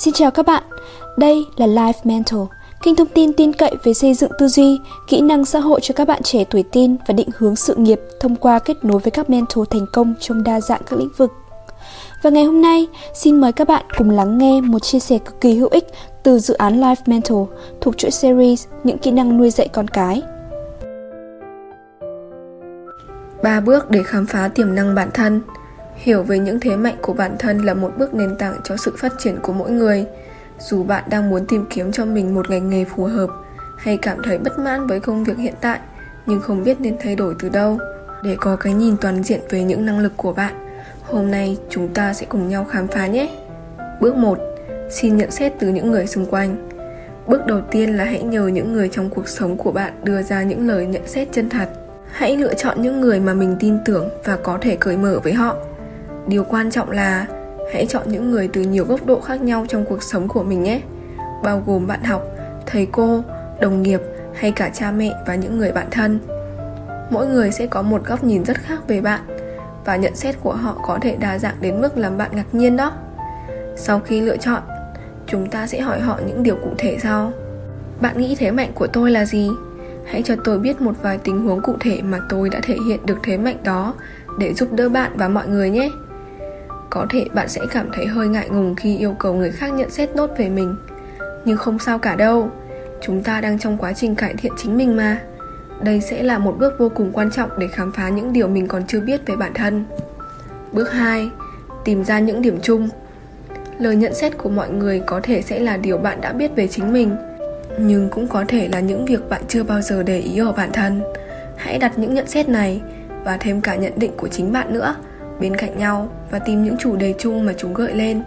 Xin chào các bạn, đây là Life Mentor kênh thông tin tin cậy về xây dựng tư duy, kỹ năng xã hội cho các bạn trẻ tuổi tin và định hướng sự nghiệp thông qua kết nối với các mentor thành công trong đa dạng các lĩnh vực. Và ngày hôm nay, xin mời các bạn cùng lắng nghe một chia sẻ cực kỳ hữu ích từ dự án Life Mentor thuộc chuỗi series Những kỹ năng nuôi dạy con cái. ba bước để khám phá tiềm năng bản thân hiểu về những thế mạnh của bản thân là một bước nền tảng cho sự phát triển của mỗi người. Dù bạn đang muốn tìm kiếm cho mình một ngành nghề phù hợp hay cảm thấy bất mãn với công việc hiện tại, nhưng không biết nên thay đổi từ đâu. Để có cái nhìn toàn diện về những năng lực của bạn, hôm nay chúng ta sẽ cùng nhau khám phá nhé. Bước 1 xin nhận xét từ những người xung quanh. Bước đầu tiên là hãy nhờ những người trong cuộc sống của bạn đưa ra những lời nhận xét chân thật. Hãy lựa chọn những người mà mình tin tưởng và có thể cởi mở với họ điều quan trọng là hãy chọn những người từ nhiều góc độ khác nhau trong cuộc sống của mình nhé. Bao gồm bạn học, thầy cô, đồng nghiệp hay cả cha mẹ và những người bạn thân. Mỗi người sẽ có một góc nhìn rất khác về bạn và nhận xét của họ có thể đa dạng đến mức làm bạn ngạc nhiên đó. Sau khi lựa chọn, chúng ta sẽ hỏi họ những điều cụ thể sau. Bạn nghĩ thế mạnh của tôi là gì? Hãy cho tôi biết một vài tình huống cụ thể mà tôi đã thể hiện được thế mạnh đó để giúp đỡ bạn và mọi người nhé có thể bạn sẽ cảm thấy hơi ngại ngùng khi yêu cầu người khác nhận xét tốt về mình. Nhưng không sao cả đâu, chúng ta đang trong quá trình cải thiện chính mình mà. Đây sẽ là một bước vô cùng quan trọng để khám phá những điều mình còn chưa biết về bản thân. Bước 2 tìm ra những điểm chung. Lời nhận xét của mọi người có thể sẽ là điều bạn đã biết về chính mình, nhưng cũng có thể là những việc bạn chưa bao giờ để ý ở bản thân. Hãy đặt những nhận xét này và thêm cả nhận định của chính bạn nữa bên cạnh nhau và tìm những chủ đề chung mà chúng gợi lên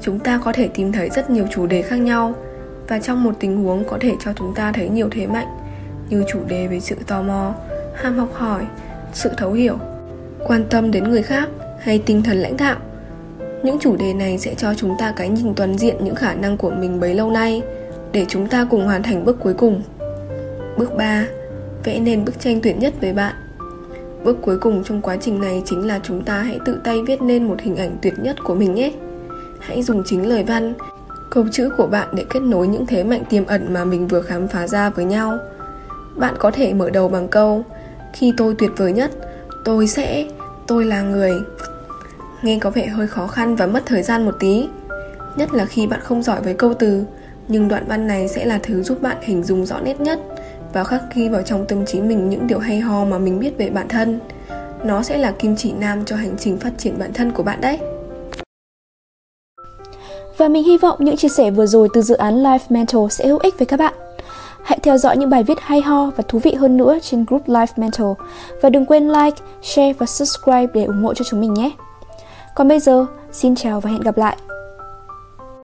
chúng ta có thể tìm thấy rất nhiều chủ đề khác nhau và trong một tình huống có thể cho chúng ta thấy nhiều thế mạnh như chủ đề về sự tò mò, ham học hỏi, sự thấu hiểu, quan tâm đến người khác hay tinh thần lãnh đạo những chủ đề này sẽ cho chúng ta cái nhìn toàn diện những khả năng của mình bấy lâu nay để chúng ta cùng hoàn thành bước cuối cùng. Bước 3. Vẽ nên bức tranh tuyệt nhất với bạn. Bước cuối cùng trong quá trình này chính là chúng ta hãy tự tay viết nên một hình ảnh tuyệt nhất của mình nhé. Hãy dùng chính lời văn, câu chữ của bạn để kết nối những thế mạnh tiềm ẩn mà mình vừa khám phá ra với nhau. Bạn có thể mở đầu bằng câu Khi tôi tuyệt vời nhất, tôi sẽ, tôi là người. Nghe có vẻ hơi khó khăn và mất thời gian một tí. Nhất là khi bạn không giỏi với câu từ, nhưng đoạn văn này sẽ là thứ giúp bạn hình dung rõ nét nhất và khắc ghi vào trong tâm trí mình những điều hay ho mà mình biết về bản thân nó sẽ là kim chỉ nam cho hành trình phát triển bản thân của bạn đấy và mình hy vọng những chia sẻ vừa rồi từ dự án Life Mental sẽ hữu ích với các bạn. Hãy theo dõi những bài viết hay ho và thú vị hơn nữa trên group Life Mental và đừng quên like, share và subscribe để ủng hộ cho chúng mình nhé. Còn bây giờ, xin chào và hẹn gặp lại.